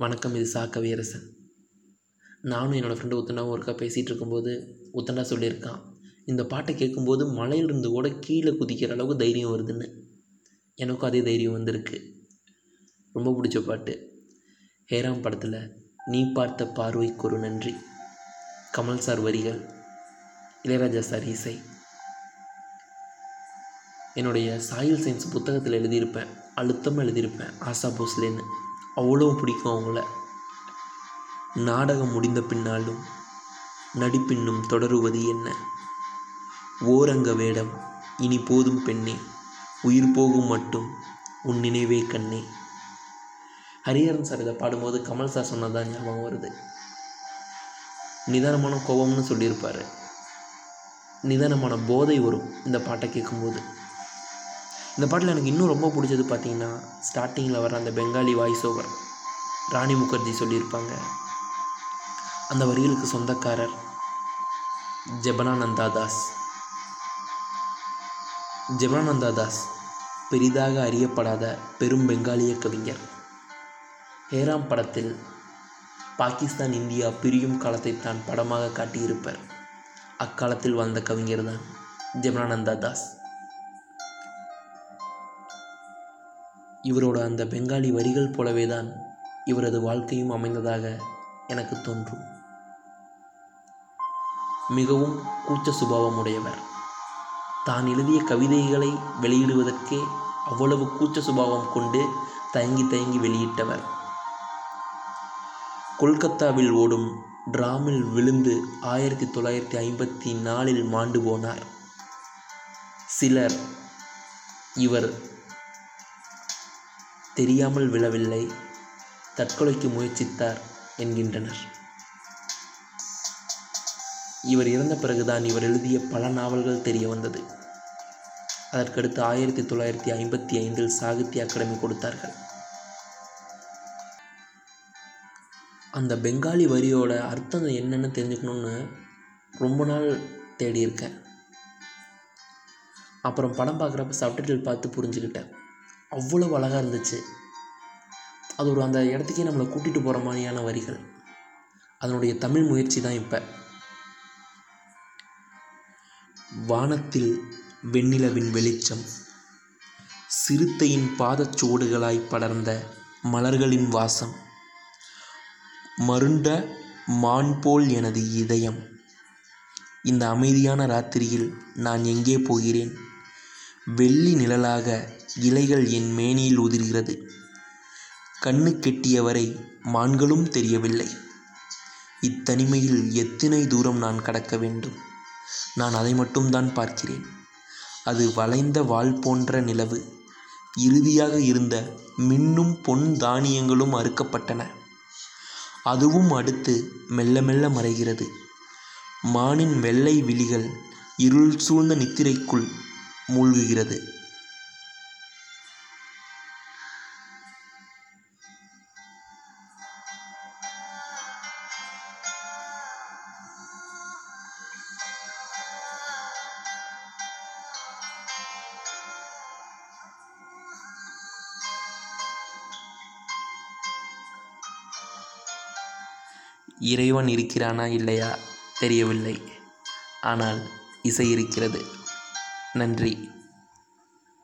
வணக்கம் இது சா. கவியரசன். நானும் என்னோடய ஃப்ரெண்டு உத்தண்டாவும் ஒருக்கா பேசிகிட்டு இருக்கும்போது உத்தண்டா சொல்லியிருக்கான் இந்த பாட்டை கேட்கும்போது மலையிலிருந்து கூட கீழே குதிக்கிற அளவுக்கு தைரியம் வருதுன்னு. எனக்கும் அதே தைரியம் வந்திருக்கு. ரொம்ப பிடிச்ச பாட்டு. ஹேராம் படத்தில் நீ பார்த்த பார்வைக்கு ஒரு நன்றி. கமல் சார் வரிகள் இளையராஜா சார் இசை. என்னுடைய சாயில் சயின்ஸ் புத்தகத்தில் எழுதியிருப்பேன் அழுத்தமாக எழுதியிருப்பேன் ஆசா போஸ்லேன்னு. அவ்வளோ பிடிக்கும் அவங்கள. நாடகம் முடிந்த பின்னாலும் நடிப்பின்னும் தொடருவது என்ன? ஓரங்க வேடம் இனி போதும் பெண்ணே உயிர் போகும் மட்டும் உன் நினைவே கண்ணே. ஹரிஹரன் சார் இதை பாடும்போது கமல் சார் சொன்னதான் ஞாபகம் வருது. நிதானமான கோபம்னு சொல்லியிருப்பார். நிதானமான போதை வரும் இந்த பாட்டை கேட்கும்போது. இந்த பாட்டில் எனக்கு இன்னும் ரொம்ப பிடிச்சது பார்த்தீங்கன்னா ஸ்டார்டிங்கில் வர அந்த பெங்காலி வாய்ஸ் ஓவர் ராணி முகர்ஜி சொல்லியிருப்பாங்க. அந்த வரிகளுக்கு சொந்தக்காரர் ஜெபனானந்தா தாஸ். ஜெபனானந்தா தாஸ் பெரிதாக அறியப்படாத பெரும் பெங்காலிய கவிஞர் ஹேராம் படத்தில் பாகிஸ்தான் இந்தியா பிரியும் காலத்தை தான் படமாக காட்டியிருப்பர். அக்காலத்தில் வாழ்ந்த கவிஞர் தான் ஜெபனானந்தா தாஸ். இவரோட அந்த பெங்காலி வரிகள் போலவே தான் இவரது வாழ்க்கையும் அமைந்ததாக எனக்கு தோன்றும். மிகவும் கூச்ச சுபாவம் உடையவர் தான் எழுதிய கவிதைகளை வெளியிடுவதற்கே அவ்வளவு கூச்ச சுபாவம் கொண்டு தயங்கி தயங்கி வெளியிட்டவர். கொல்கத்தாவில் ஓடும் டிராமில் விழுந்து ஆயிரத்தி தொள்ளாயிரத்தி ஐம்பத்தி நாலில் மாண்டு போனார். சிலர் இவர் தெரியாமல் விழவில்லை. தற்கொலைக்கு முயற்சித்தார் என்கின்றனர். இவர் இறந்த பிறகுதான் இவர் எழுதிய பல நாவல்கள் தெரிய வந்தது. அதற்கடுத்து ஆயிரத்தி தொள்ளாயிரத்தி ஐம்பத்தி ஐந்தில் சாகித்ய அகாடமி கொடுத்தார்கள். அந்த பெங்காலி வரியோட அர்த்தம் என்னென்னு தெரிஞ்சுக்கணுன்னு ரொம்ப நாள் தேடி இருக்கேன் அப்புறம் படம் பார்க்குறப்ப சப்டைட்டில் பார்த்து புரிஞ்சுக்கிட்டேன். அவ்வளோ அழகாக இருந்துச்சு. அது ஒரு அந்த இடத்துக்கே நம்மளை கூட்டிகிட்டு போகிற மாதிரியான வரிகள். அதனுடைய தமிழ் முயற்சி தான் இப்போ. வானத்தில் வெண்ணிலவின் வெளிச்சம் சிறுத்தையின் பாதச்சுவடுகளாய் படர்ந்த மலர்களின் வாசம் மருண்ட மான் போல் எனது இதயம். இந்த அமைதியான ராத்திரியில் நான் எங்கே போகிறேன்? வெள்ளி நிழலாக இலைகள் என் மேனியில் உதிர்கிறது. கண்ணு கெட்டியவரை மான்களும் தெரியவில்லை. இத்தனிமையில் எத்தனை தூரம் நான் கடக்க வேண்டும்? நான் அதை மட்டும்தான் பார்க்கிறேன். அது வளைந்த வால் போன்ற நிலவு. இறுதியாக இருந்த மின்னும் பொன் தானியங்களும் அறுக்கப்பட்டன. அதுவும் அடுத்து மெல்ல மெல்ல மறைகிறது. மானின் வெள்ளை விழிகள் இருள் சூழ்ந்த நித்திரைக்குள் மூழ்குகிறது. இறைவன் இருக்கிறானா இல்லையா தெரியவில்லை. ஆனால் இசை இருக்கிறது. நன்றி.